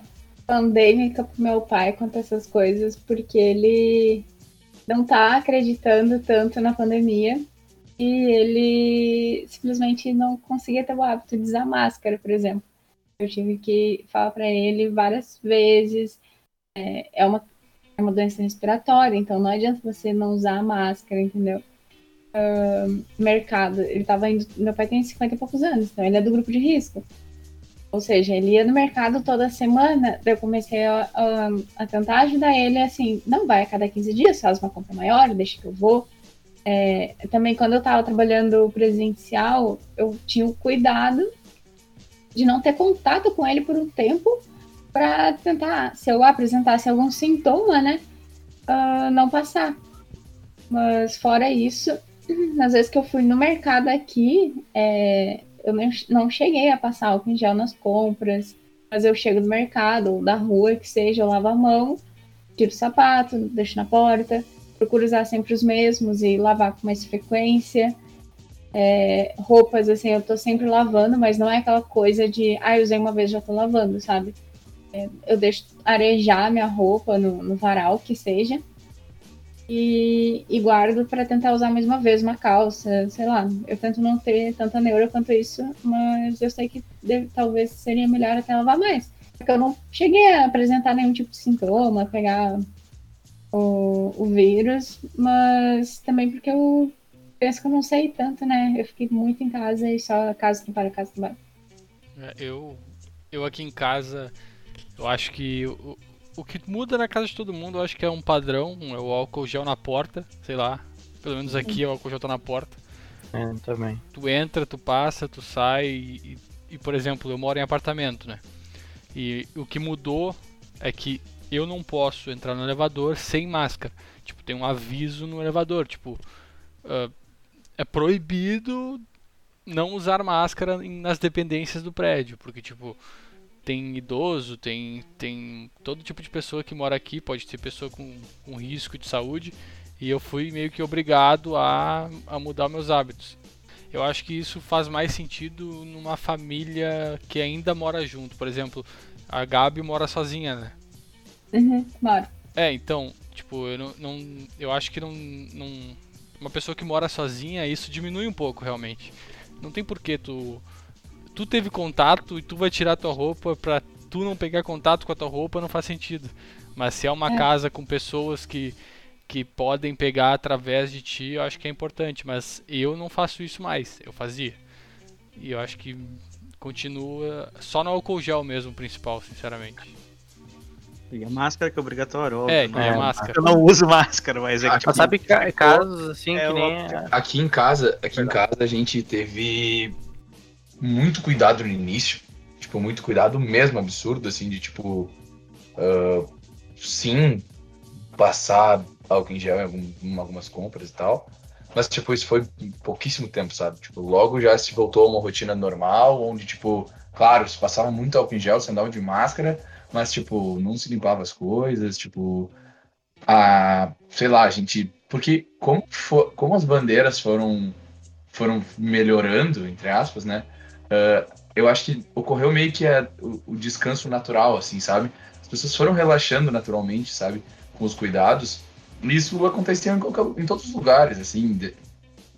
pandêmica pro meu pai quanto a essas coisas, porque ele não tá acreditando tanto na pandemia e ele simplesmente não conseguia ter o hábito de usar máscara, por exemplo. Eu tive que falar para ele várias vezes. É, é, uma, é uma doença respiratória, então não adianta você não usar a máscara, entendeu? Uh, mercado, ele tava indo. Meu pai tem 50 e poucos anos, então ele é do grupo de risco. Ou seja, ele ia no mercado toda semana, eu comecei a, a, a tentar ajudar ele assim, não vai a cada 15 dias, faz uma compra maior, deixa que eu vou. É, também quando eu estava trabalhando presencial, eu tinha o cuidado de não ter contato com ele por um tempo para tentar, se eu apresentasse algum sintoma, né, uh, não passar. Mas fora isso, nas vezes que eu fui no mercado aqui, é, eu não, não cheguei a passar álcool em gel nas compras, mas eu chego do mercado ou da rua, que seja, eu lavo a mão, tiro o sapato, deixo na porta procuro usar sempre os mesmos e lavar com mais frequência. É, roupas, assim, eu tô sempre lavando, mas não é aquela coisa de, ah, eu usei uma vez já tô lavando, sabe? É, eu deixo arejar minha roupa no, no varal, que seja, e, e guardo para tentar usar mais uma vez uma calça, sei lá. Eu tento não ter tanta neura quanto isso, mas eu sei que deve, talvez seria melhor até lavar mais. Porque eu não cheguei a apresentar nenhum tipo de sintoma, pegar o, o vírus, mas também porque eu penso que eu não sei tanto, né? Eu fiquei muito em casa e só casa trabalho, casa trabalho. É, eu, eu aqui em casa, eu acho que o que muda na casa de todo mundo, eu acho que é um padrão, é o álcool gel na porta, sei lá. Pelo menos aqui o álcool gel tá na porta. É, também. Tu entra, tu passa, tu sai e, e, por exemplo, eu moro em apartamento, né? E o que mudou é que eu não posso entrar no elevador sem máscara. Tipo, tem um aviso no elevador, tipo, uh, é proibido não usar máscara nas dependências do prédio, porque tipo, tem idoso, tem, tem todo tipo de pessoa que mora aqui, pode ter pessoa com, com risco de saúde, e eu fui meio que obrigado a, a mudar meus hábitos. Eu acho que isso faz mais sentido numa família que ainda mora junto. Por exemplo, a Gabi mora sozinha, né? Uhum. É, então, tipo, eu não, não eu acho que não, não uma pessoa que mora sozinha, isso diminui um pouco realmente. Não tem porquê tu tu teve contato e tu vai tirar tua roupa pra tu não pegar contato com a tua roupa não faz sentido. Mas se é uma É. casa com pessoas que, que podem pegar através de ti, eu acho que é importante. Mas eu não faço isso mais. Eu fazia. E eu acho que continua só no álcool gel mesmo, o principal, sinceramente. E a máscara que é obrigatório, É, óbvio. e né? máscara. Eu não uso máscara, mas é que, Ah, tipo, Mas sabe ca- casos assim É, que nem. Aqui em casa, aqui em casa a gente teve muito cuidado no início, tipo muito cuidado mesmo absurdo assim de tipo ah, sim passar álcool em gel em algum- em algumas compras e tal, mas tipo isso foi pouquíssimo tempo, sabe? Tipo logo já se voltou a uma rotina normal, onde tipo claro se passava muito álcool em gel, se andava de máscara, mas tipo não se limpava as coisas, tipo a sei lá a gente porque como fo- como as bandeiras foram foram melhorando entre aspas, né? Eu acho que ocorreu meio que a- o, o descanso natural, assim, sabe? As pessoas foram relaxando naturalmente, sabe? Com os cuidados. E isso acontecia em, qualquer- em todos os lugares, assim. de-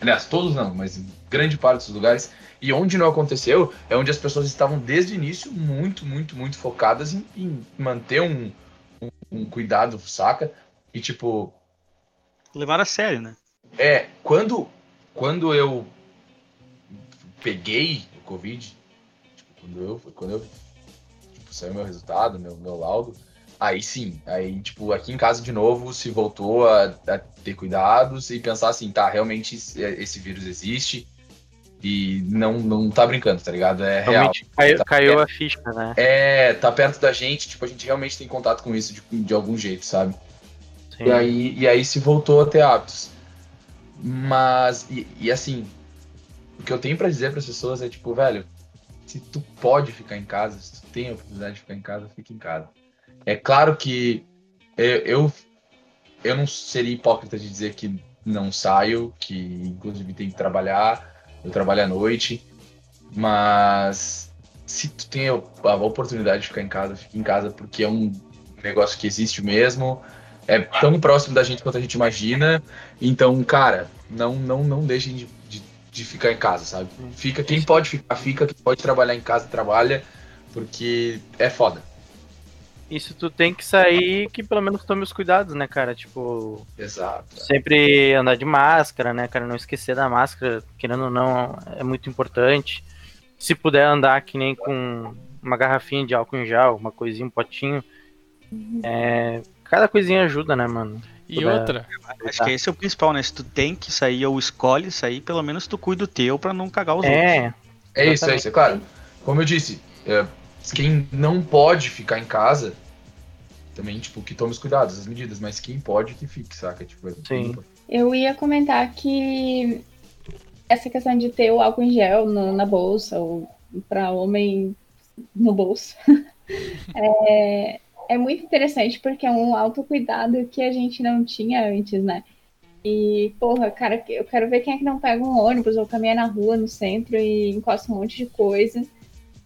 aliás, todos não, mas em grande parte dos lugares. E onde não aconteceu é onde as pessoas estavam desde o início muito, muito, muito focadas em, em manter um, um, um cuidado, saca? E tipo, levaram a sério, né? é, quando, quando eu peguei Covid, tipo, quando eu, quando eu tipo, saiu meu resultado, meu, meu laudo, aí sim, aí, tipo, aqui em casa de novo se voltou a, a ter cuidados e pensar assim, tá, realmente esse, vírus existe e não, não tá brincando, tá ligado? É real. Realmente caiu, Tá- caiu a ficha, né? é, tá perto da gente, tipo, a gente realmente tem contato com isso de, de algum jeito, sabe? Sim. E aí, e aí se voltou a ter hábitos. Mas, e, e assim, o que eu tenho pra dizer pras pessoas é tipo, velho, se tu pode ficar em casa, se tu tem a oportunidade de ficar em casa, fica em casa. É claro que eu, eu, eu não seria hipócrita de dizer que não saio, que inclusive tem que trabalhar, eu trabalho à noite, mas se tu tem a a oportunidade de ficar em casa, fica em casa, porque é um negócio que existe mesmo, é tão próximo da gente quanto a gente imagina. Então, cara, não não não deixem de, de, ficar em casa, sabe? Fica quem pode ficar, fica, quem pode trabalhar em casa, trabalha, porque é foda. Isso tu tem que sair que pelo menos tome os cuidados, né, cara? Tipo, Exato. sempre andar de máscara, né, cara? Não esquecer da máscara, querendo ou não, é muito importante. Se puder andar que nem com uma garrafinha de álcool em gel, uma coisinha, um potinho. É, cada coisinha ajuda, né, mano? E Puder- outra, Acho que esse é o principal, né? Se tu tem que sair ou escolhe sair, pelo menos tu cuida do teu pra não cagar os outros. É, É isso, é isso, é claro. Como eu disse, é, quem não pode ficar em casa, também, tipo, que tome os cuidados, as medidas, mas quem pode que fique, saca? Tipo, é- Sim. Eu ia comentar que essa questão de ter o álcool em gel no- na bolsa, ou para homem no bolso, é, é muito interessante porque é um autocuidado que a gente não tinha antes, né? E, porra, cara, eu quero ver quem é que não pega um ônibus ou caminha na rua, no centro e encosta um monte de coisa.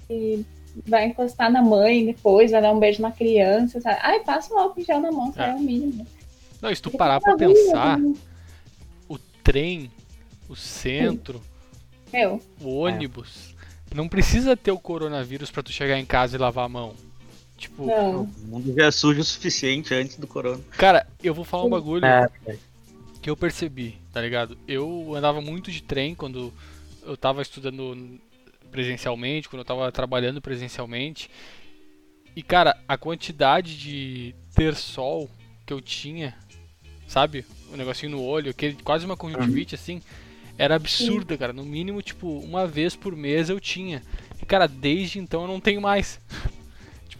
E vai encostar na mãe depois, vai dar um beijo na criança, sabe? Ai, passa um álcool em gel na mão, sabe? É o mínimo. não, se tu parar pra pensar, né? o trem, o centro, Meu, o ônibus, não precisa ter o coronavírus pra tu chegar em casa e lavar a mão. Tipo, não. O mundo já é sujo o suficiente antes do corona. cara, eu vou falar um bagulho é, que eu percebi, tá ligado? Eu andava muito de trem quando eu tava estudando presencialmente, quando eu tava trabalhando presencialmente. E cara, a quantidade de ter sol que eu tinha, sabe? O negocinho no olho, aquele, quase uma conjuntivite assim, era absurda, cara. No mínimo, tipo, uma vez por mês eu tinha. E cara, desde então eu não tenho mais.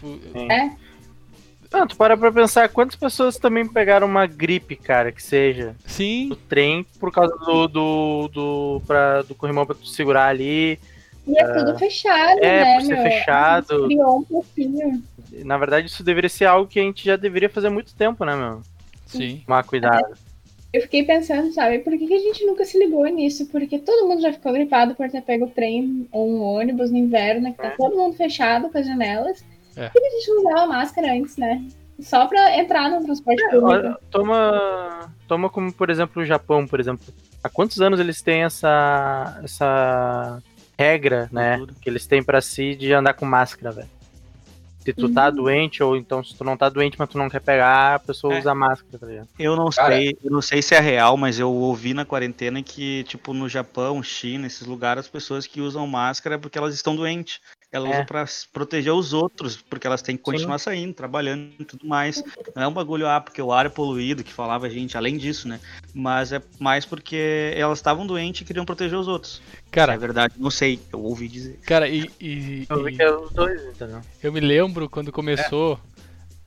Tipo, É? Não, tu para pra pensar quantas pessoas também pegaram uma gripe, cara, que seja sim, do trem por causa do do, do, pra, do corrimão pra tu segurar ali. E é tudo fechado, é, né, por ser meu? fechado. Criou um pouquinho. Na verdade, isso deveria ser algo que a gente já deveria fazer há muito tempo, né, meu? sim. Tomar cuidado. Eu fiquei pensando, sabe, por que, que a gente nunca se ligou nisso? Porque todo mundo já ficou gripado por ter pego o trem ou um ônibus no inverno, que tá todo mundo fechado com as janelas. É. Por que a gente não usava máscara antes, né? Só pra entrar no transporte público. Olha, toma, toma como, por exemplo, o Japão, por exemplo. Há quantos anos eles têm essa, essa regra, né? Que eles têm pra si de andar com máscara, velho. Se tu tá Uhum. doente, ou então se tu não tá doente, mas tu não quer pegar, a pessoa É. usa máscara, tá ligado? Eu não Cara- sei, eu não sei se é real, mas eu ouvi na quarentena que, tipo, no Japão, China, esses lugares, as pessoas que usam máscara é porque elas estão doentes. Elas É. usam pra s- proteger os outros, porque elas têm que Sim. continuar saindo, trabalhando e tudo mais. Não é um bagulho, ah, porque o ar é poluído, que falava a gente, além disso, né? Mas é mais porque elas estavam doentes e queriam proteger os outros. Cara, Se é verdade, não sei, eu ouvi dizer. cara, e, e- Eu vi e que é os dois, entendeu? eu me lembro quando começou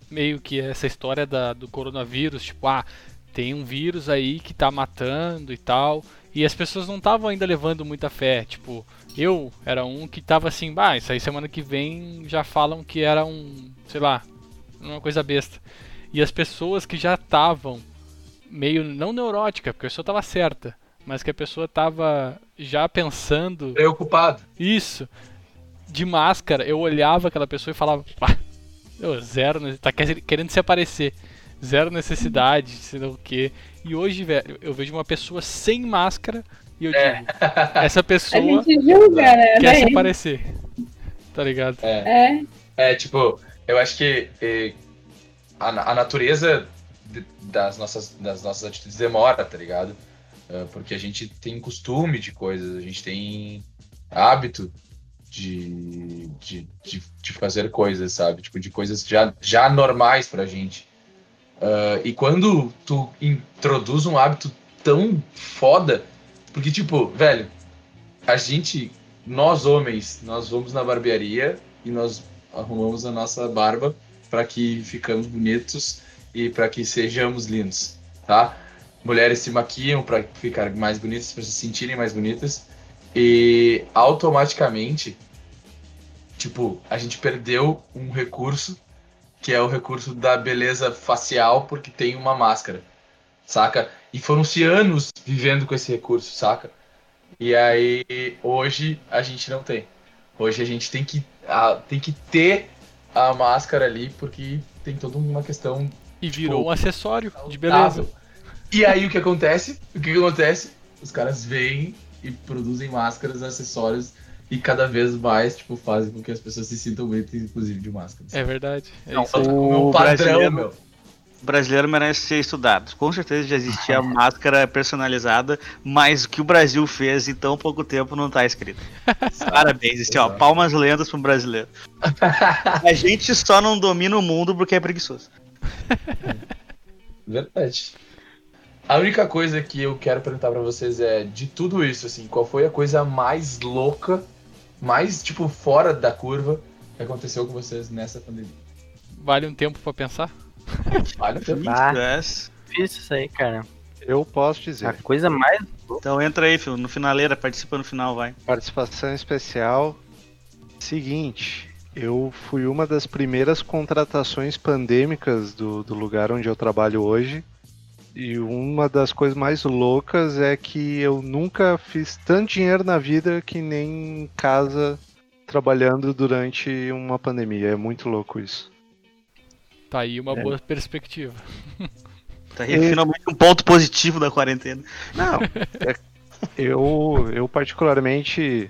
meio que essa história da, do coronavírus, tipo, ah, tem um vírus aí que tá matando e tal. E as pessoas não estavam ainda levando muita fé. Tipo, eu era um que tava assim, bah, isso aí semana que vem já falam que era um, sei lá, uma coisa besta. E as pessoas que já estavam meio, não neurótica, porque a pessoa tava certa, mas que a pessoa tava já pensando Preocupado. isso. De máscara, eu olhava aquela pessoa e falava, pá, eu, zero, tá quer- querendo se aparecer. Zero necessidade, sei lá o quê. E hoje, velho, eu vejo uma pessoa sem máscara e eu É. digo, essa A pessoa julga, né? quer se Daí- aparecer. Tá ligado? É. É, É, tipo, eu acho que eh, a, a natureza de- das nossas, das nossas atitudes demora, tá ligado? Eh, porque a gente tem costume de coisas, a gente tem hábito de, de, de, de fazer coisas, sabe? Tipo, de coisas já, já normais pra gente. Ah, e quando tu introduz um hábito tão foda, porque, tipo, velho, a gente, nós homens, nós vamos na barbearia e nós arrumamos a nossa barba para que ficamos bonitos e para que sejamos lindos, tá? Mulheres se maquiam para ficar mais bonitas, para se sentirem mais bonitas e automaticamente, tipo, a gente perdeu um recurso que é o recurso da beleza facial porque tem uma máscara, saca? E foram-se anos vivendo com esse recurso, saca? E aí hoje a gente não tem. Hoje a gente tem que, a- tem que ter a máscara ali porque tem toda uma questão E virou Tipo, um acessório de beleza. E aí o que acontece? O que acontece? Os caras vêm e produzem máscaras, acessórios e cada vez mais, tipo, fazem com que as pessoas se sintam bonitas, inclusive de máscaras. É verdade. É Não, o o padrão, brasileiro- meu. O brasileiro merece ser estudado. Com certeza já existia máscara personalizada, mas o que o Brasil fez em tão pouco tempo não tá escrito. Parabéns, assim, ó, palmas lendas pro brasileiro. A gente só não domina o mundo porque é preguiçoso. Verdade. A única coisa que eu quero perguntar pra vocês é, de tudo isso, assim, qual foi a coisa mais louca, mais, tipo, fora da curva que aconteceu com vocês nessa pandemia? Vale um tempo pra pensar? Olha. Ah. Yes. Difícil isso aí, cara. Eu posso A dizer. coisa mais. Então entra aí, filho, no finaleira, participa no final, vai. Participação especial. Seguinte, eu fui uma das primeiras contratações pandêmicas do, do lugar onde eu trabalho hoje. E uma das coisas mais loucas é que eu nunca fiz tanto dinheiro na vida que nem em casa trabalhando durante uma pandemia. É muito louco isso. Tá aí uma É. boa perspectiva. Tá aí finalmente um ponto positivo da quarentena. Não, é- eu, eu particularmente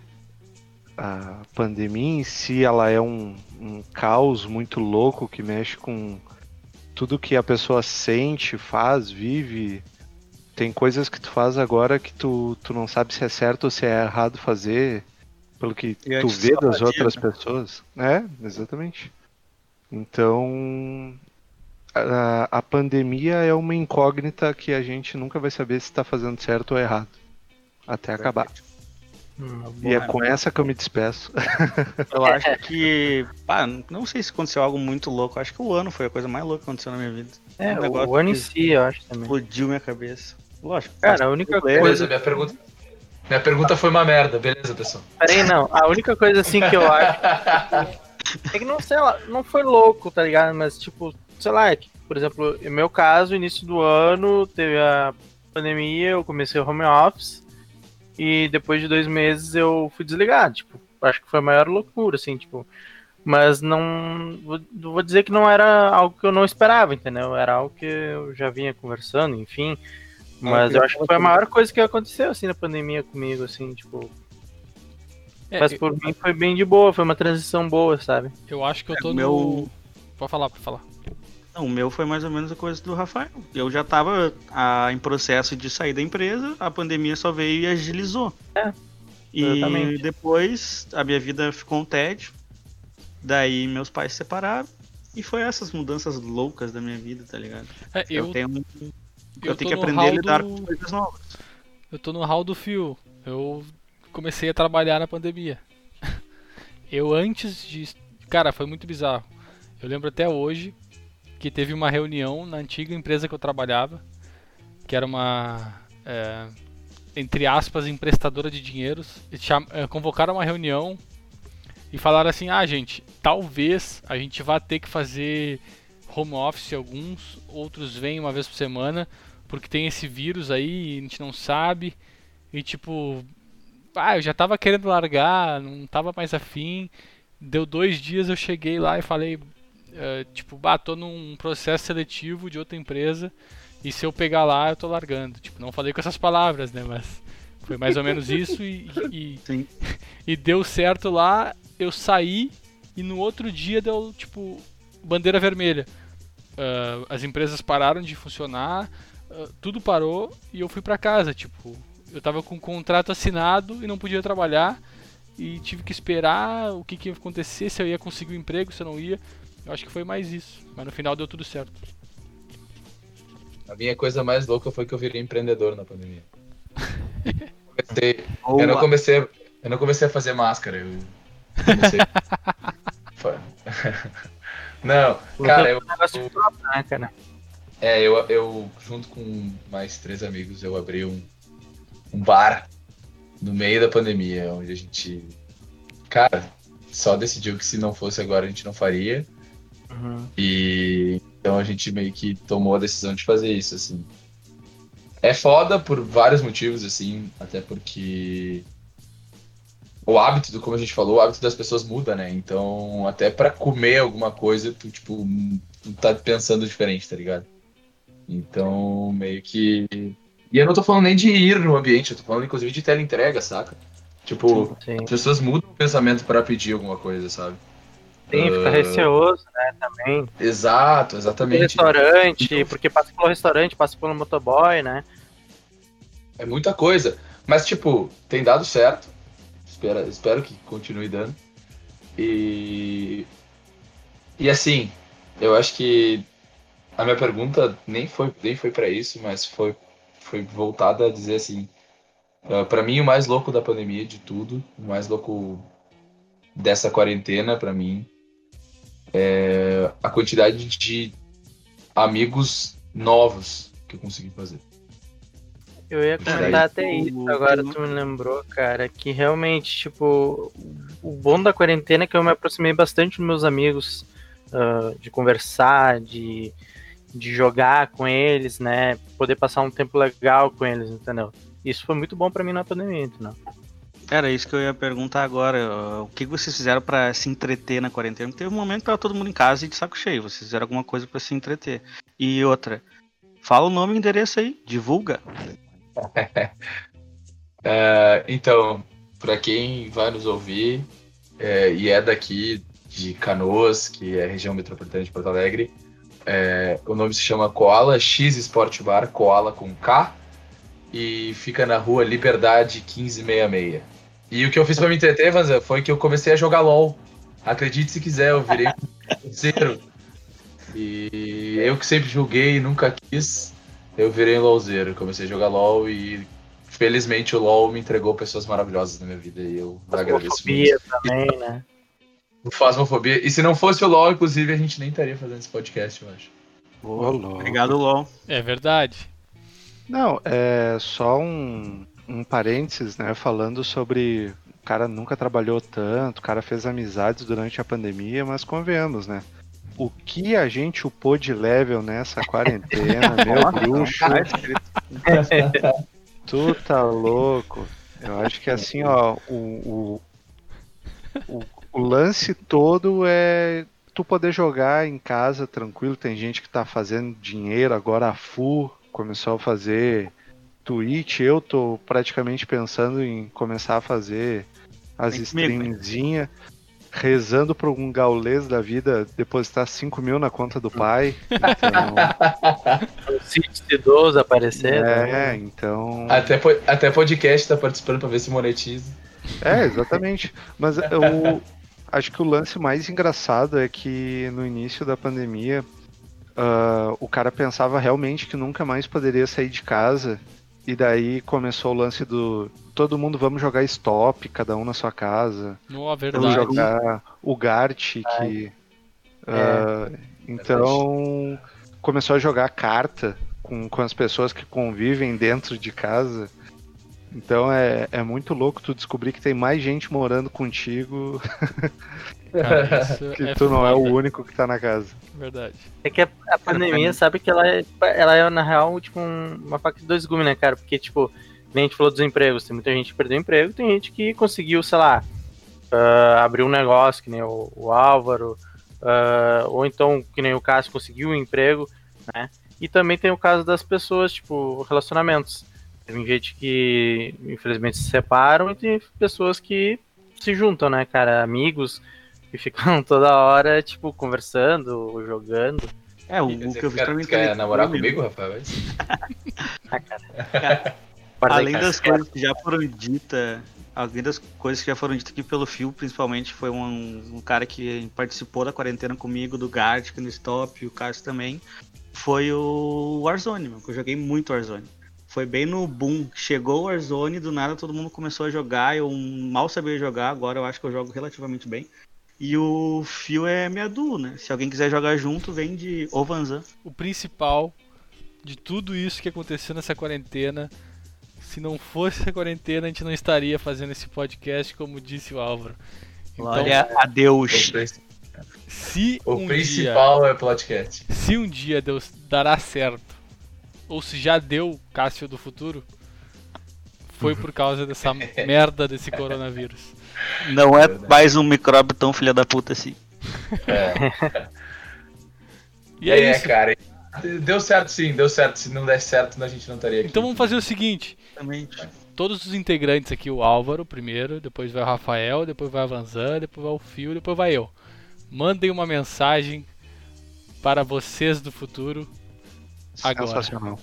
a pandemia em si ela é um, um caos muito louco que mexe com tudo que a pessoa sente, faz, vive. Tem coisas que tu faz agora que tu, tu não sabe se é certo ou se é errado fazer, pelo que E tu vê das outras né? pessoas. É, exatamente. Então, a, a pandemia é uma incógnita que a gente nunca vai saber se está fazendo certo ou errado. Até acabar. Hum, E é com essa que eu me despeço. Eu acho que. Ah, não sei se aconteceu algo muito louco. Acho que o ano foi a coisa mais louca que aconteceu na minha vida. É, Um o ano em que si, eu acho também. Explodiu minha cabeça. Lógico. Cara, a única Coisa, Beleza, minha pergunta. Minha pergunta foi uma merda, beleza, pessoal? Peraí, não. A única coisa assim que eu acho. É que não sei lá, não foi louco, tá ligado? Mas tipo, sei lá, é que, por exemplo, no meu caso, início do ano, teve a pandemia, eu comecei o home office. E depois de dois meses eu fui desligado. Tipo, acho que foi a maior loucura, assim, tipo. Mas não. Vou, vou dizer que não era algo que eu não esperava, entendeu? Era algo que eu já vinha conversando, enfim. Mas eu acho que foi a maior coisa que aconteceu, assim, na pandemia comigo, assim, tipo. É, Mas eu- por mim foi bem de boa, foi uma transição boa, sabe? Eu acho que eu É, tô meu- no. Pode falar, pode falar. Não, o meu foi mais ou menos a coisa do Rafael. Eu já tava ah, em processo de sair da empresa, a pandemia só veio e agilizou. É, E exatamente. depois a minha vida ficou um tédio. Daí meus pais se separaram. E foi essas mudanças loucas da minha vida, tá ligado? É, Eu, eu, tenho, eu, eu tenho que aprender a lidar do- com coisas novas. eu tô no hall do fio. Eu comecei a trabalhar na pandemia. Eu antes de. Cara, foi muito bizarro. Eu lembro até hoje que teve uma reunião na antiga empresa que eu trabalhava, que era uma. é, entre aspas, emprestadora de dinheiros. Cham- é, convocaram uma reunião e falaram assim: ah, gente, talvez a gente vá ter que fazer home office alguns, outros vêm uma vez por semana, porque tem esse vírus aí e a gente não sabe. E tipo, ah, eu já tava querendo largar, não tava mais afim. Deu dois dias eu cheguei lá e falei, eh, tipo, bah, tô num processo seletivo de outra empresa e se eu pegar lá eu tô largando. Tipo, não falei com essas palavras, né, mas foi mais ou menos isso e, e, Sim. e deu certo lá, eu saí e no outro dia deu, tipo, bandeira vermelha. Ah, as empresas pararam de funcionar, ah, tudo parou e eu fui pra casa, tipo, eu tava com um contrato assinado e não podia trabalhar e tive que esperar o que, que ia acontecer, se eu ia conseguir um emprego, se eu não ia. Eu acho que foi mais isso, mas no final deu tudo certo. A minha coisa mais louca foi que eu virei empreendedor na pandemia. Comecei- eu, não comecei, eu não comecei a fazer máscara, eu comecei. Não, cara, eu, negócio próprio, né, é, eu, eu, junto com mais três amigos, eu abri um, um bar no meio da pandemia, onde a gente, cara, só decidiu que se não fosse agora a gente não faria. Uhum. E então a gente meio que tomou a decisão de fazer isso, assim. É foda por vários motivos, assim, até porque o hábito, do, como a gente falou, o hábito das pessoas muda, né? Então, até pra comer alguma coisa, tu, tipo, tu tá pensando diferente, tá ligado? Então, meio que. E eu não tô falando nem de ir no ambiente, eu tô falando inclusive de teleentrega, saca? Tipo, Sim. as pessoas mudam o pensamento pra pedir alguma coisa, sabe? Sim, fica Ah, receoso, né, também. Exato, exatamente. restaurante, porque passa pelo restaurante, passa pelo motoboy, né? É muita coisa. Mas, tipo, tem dado certo. Espero, espero que continue dando. E. E assim, eu acho que a minha pergunta nem foi, nem foi para isso, mas foi, foi voltada a dizer assim. Uh, para mim, o mais louco da pandemia de tudo, o mais louco dessa quarentena, para mim, é a quantidade de amigos novos que eu consegui fazer. Eu ia comentar até isso, agora tu me lembrou, cara, que realmente, tipo, o bom da quarentena é que eu me aproximei bastante dos meus amigos, ah, de conversar, de, de jogar com eles, né? Poder passar um tempo legal com eles, entendeu? Isso foi muito bom pra mim na pandemia, entendeu? Era isso que eu ia perguntar agora. O que vocês fizeram pra se entreter na quarentena? Porque teve um momento que tava todo mundo em casa e de saco cheio. Vocês fizeram alguma coisa pra se entreter. E outra, fala o nome e o endereço aí, divulga. É, então, para quem vai nos ouvir é, e é daqui de Canoas, que é a região metropolitana de Porto Alegre, é, o nome se chama Koala X Sport Bar, Koala com K, e fica na rua Liberdade 1566. E o que eu fiz para me entreter, Vanza, foi que eu comecei a jogar LOL. Acredite se quiser, eu virei zero. E eu que sempre joguei e nunca quis, eu virei LOLzeiro. Comecei a jogar LOL e felizmente o LoL me entregou pessoas maravilhosas na minha vida e eu agradeço Fobia muito. também, né? Fasmofobia. E se não fosse o LoL, inclusive, a gente nem estaria fazendo esse podcast, eu acho. Ô, louco. Obrigado, LOL. É verdade. Não, é só um, um parênteses, né? Falando sobre. O cara nunca trabalhou tanto, o cara fez amizades durante a pandemia, mas convenhamos, né? O que a gente upou de level nessa quarentena, meu bruxo. Tu tá louco. Eu acho que assim, ó, o, o, o, o lance todo é tu poder jogar em casa tranquilo. Tem gente que tá fazendo dinheiro agora a full, começou a fazer Twitch. Eu tô praticamente pensando em começar a fazer as né? streamzinhas, rezando pra um gaulês da vida depositar 5 mil na conta do pai. Então, O sítio idoso aparecer. né? é, então. Até, po- até podcast tá participando pra ver se monetiza. É, exatamente. Mas eu acho que o lance mais engraçado é que no início da pandemia ah, o cara pensava realmente que nunca mais poderia sair de casa. E daí começou o lance do todo mundo vamos jogar stop, cada um na sua casa. Não, a Vamos verdade. jogar o Gart, que. ah, então começou a jogar carta com, com as pessoas que convivem dentro de casa. Então é, é muito louco tu descobrir que tem mais gente morando contigo Cara, que é tu não é o único que tá na casa. Verdade. É que a, a pandemia, sabe que ela é, ela é, na real, tipo, um- uma faca de dois gumes, né, cara? Porque, tipo, nem a gente falou dos empregos, tem muita gente que perdeu emprego, tem gente que conseguiu, sei lá, ah, abrir um negócio, que nem o, o Álvaro, ah, ou então, que nem o Cássio, conseguiu um emprego, né? E também tem o caso das pessoas, tipo, relacionamentos. Tem gente que, infelizmente, se separam e tem pessoas que se juntam, né, cara? Amigos que ficam toda hora, tipo, conversando, ou jogando. É, o, Quer o que eu quer, também tu quer namorar comigo. comigo, Rafael? É? Guarda aí, Além cara. das coisas que já foram ditas, além das coisas que já foram ditas aqui pelo Fio, principalmente foi um, um cara que participou da quarentena comigo, do Gartic no Stop, e o Cássio também, foi o Warzone, meu, que eu joguei muito Warzone. Foi bem no boom, chegou o Warzone, do nada todo mundo começou a jogar, eu mal sabia jogar, agora eu acho que eu jogo relativamente bem. E o Fio é minha duo, né? Se alguém quiser jogar junto, vem de Ovanzan. O principal de tudo isso que aconteceu nessa quarentena, se não fosse a quarentena, a gente não estaria fazendo esse podcast, como disse o Álvaro. Então, Glória a Deus. O, se o um principal é podcast. dia, se um dia Deus dará certo, ou se já deu Cássio do futuro, foi por causa dessa merda desse coronavírus. Não é mais um micróbio tão filha da puta assim. É, E é, isso. cara. Deu certo sim, deu certo. Se não der certo, a gente não estaria aqui. Então vamos fazer o seguinte: Exatamente. todos os integrantes aqui, o Álvaro primeiro, depois vai o Rafael, depois vai a Vanzan, depois vai o Fio, depois vai eu. Mandem uma mensagem para vocês do futuro agora. Sensacional.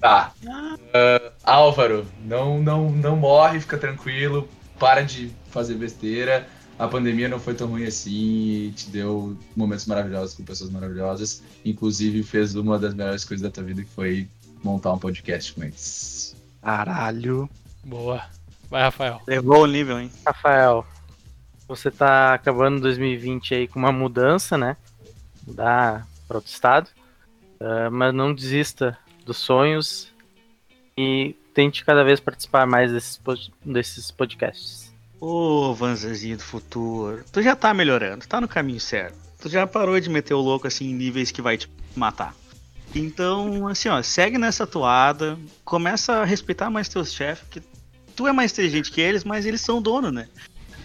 Tá. Ah, Álvaro, não, não, não morre, fica tranquilo. Para de fazer besteira. A pandemia não foi tão ruim assim e te deu momentos maravilhosos com pessoas maravilhosas. Inclusive fez uma das melhores coisas da tua vida que foi montar um podcast com eles. Caralho. Boa. Vai, Rafael. Levou o nível, hein? Rafael, você tá acabando 2020 aí com uma mudança, né? Mudar para outro estado. Ah, mas não desista dos sonhos e tente cada vez participar mais desses, desses podcasts. Ô, Vanzazinho do futuro. Tu já tá melhorando, tá no caminho certo. Tu já parou de meter o louco assim em níveis que vai te matar. Então, assim, ó, segue nessa toada, começa a respeitar mais teus chefes, que tu é mais inteligente que eles, mas eles são dono, né?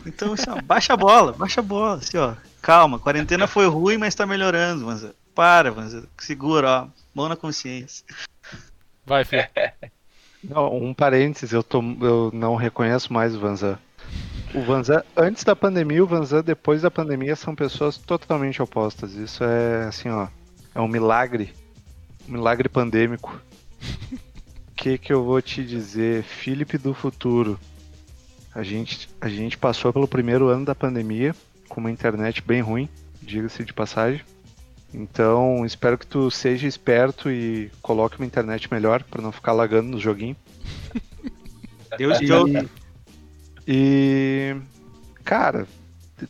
Então, assim, ó, baixa a bola, baixa a bola, assim, ó. Calma, quarentena foi ruim, mas tá melhorando, Vanza. Para, Vanza. Segura, ó. Mão na consciência. Vai, Fio. Não, um parênteses, eu, tô, eu não reconheço mais o Vanzan. O Vanzan, antes da pandemia, e o Vanzan depois da pandemia são pessoas totalmente opostas. Isso é assim, ó, é um milagre, um milagre pandêmico. O que que eu vou te dizer, Felipe do futuro? A gente, a gente passou pelo primeiro ano da pandemia com uma internet bem ruim, diga-se de passagem. Então, espero que tu seja esperto e coloque uma internet melhor pra não ficar lagando no joguinho. Deus te ouve. E cara,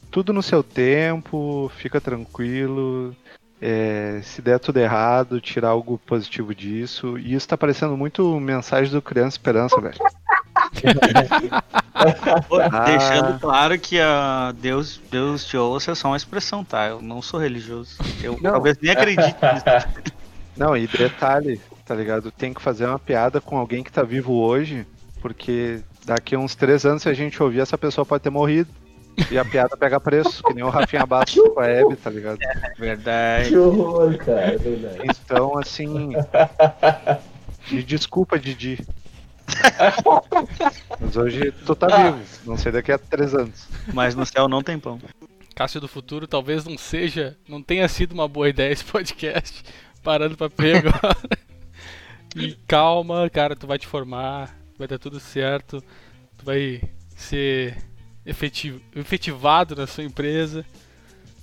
tudo no seu tempo, fica tranquilo. é, se der tudo errado, tirar algo positivo disso. E isso tá parecendo muito mensagem do Criança Esperança, velho. Ah. Deixando claro que a Deus, Deus te ouça é só uma expressão, tá? Eu não sou religioso. Eu Não. talvez nem acredite nisso. Não, e detalhe, tá ligado? Tem que fazer uma piada com alguém que tá vivo hoje, porque daqui a uns três anos, se a gente ouvir, essa pessoa pode ter morrido. E a piada pega preço, que nem o Rafinha Bastos com a Hebe, tá ligado? Verdade. Que horror, cara, é verdade. Então, assim. Me desculpa, Didi. Mas hoje tu tá Ah. vivo, não sei daqui a três anos. Mas no céu não tem pão. Cássio do futuro talvez não seja, não tenha sido uma boa ideia esse podcast. Parando pra agora. E calma, cara, tu vai te formar, vai dar tudo certo, tu vai ser efetiv efetivado na sua empresa,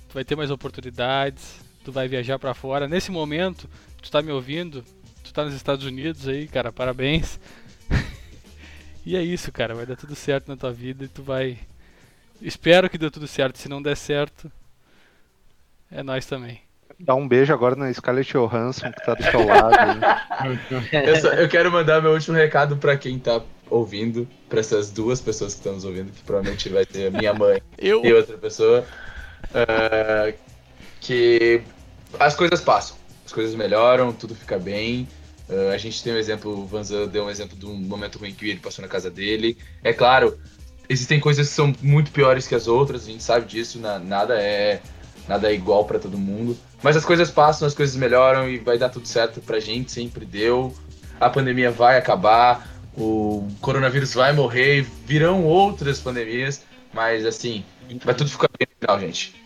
tu vai ter mais oportunidades, tu vai viajar pra fora. Nesse momento, tu tá me ouvindo, tu tá nos Estados Unidos aí, cara, parabéns. E é isso, cara, vai dar tudo certo na tua vida e tu vai Espero que dê tudo certo. Se não der certo, é nós também. Dá um beijo agora na Scarlett Johansson que tá do teu lado. Eu, só- eu quero mandar meu último recado pra quem tá ouvindo, pra essas duas pessoas que estão nos ouvindo, que provavelmente vai ser minha mãe Eu. e outra pessoa. ah, que as coisas passam, as coisas melhoram, tudo fica bem. Ah, a gente tem um exemplo, o Vanzan deu um exemplo de um momento ruim que ele passou na casa dele. É claro, existem coisas que são muito piores que as outras, a gente sabe disso, na- nada é nada é igual pra todo mundo. Mas as coisas passam, as coisas melhoram e vai dar tudo certo pra gente, sempre deu. A pandemia vai acabar, o coronavírus vai morrer, virão outras pandemias, mas assim, vai tudo ficar bem no final, gente.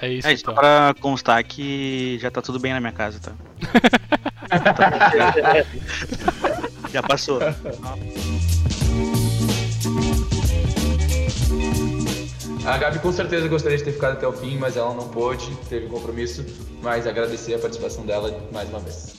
É isso, É isso, então. só pra constar que já tá tudo bem na minha casa, tá? já passou. A Gabi com certeza gostaria de ter ficado até o fim, mas ela não pôde, teve compromisso, mas agradecer a participação dela mais uma vez.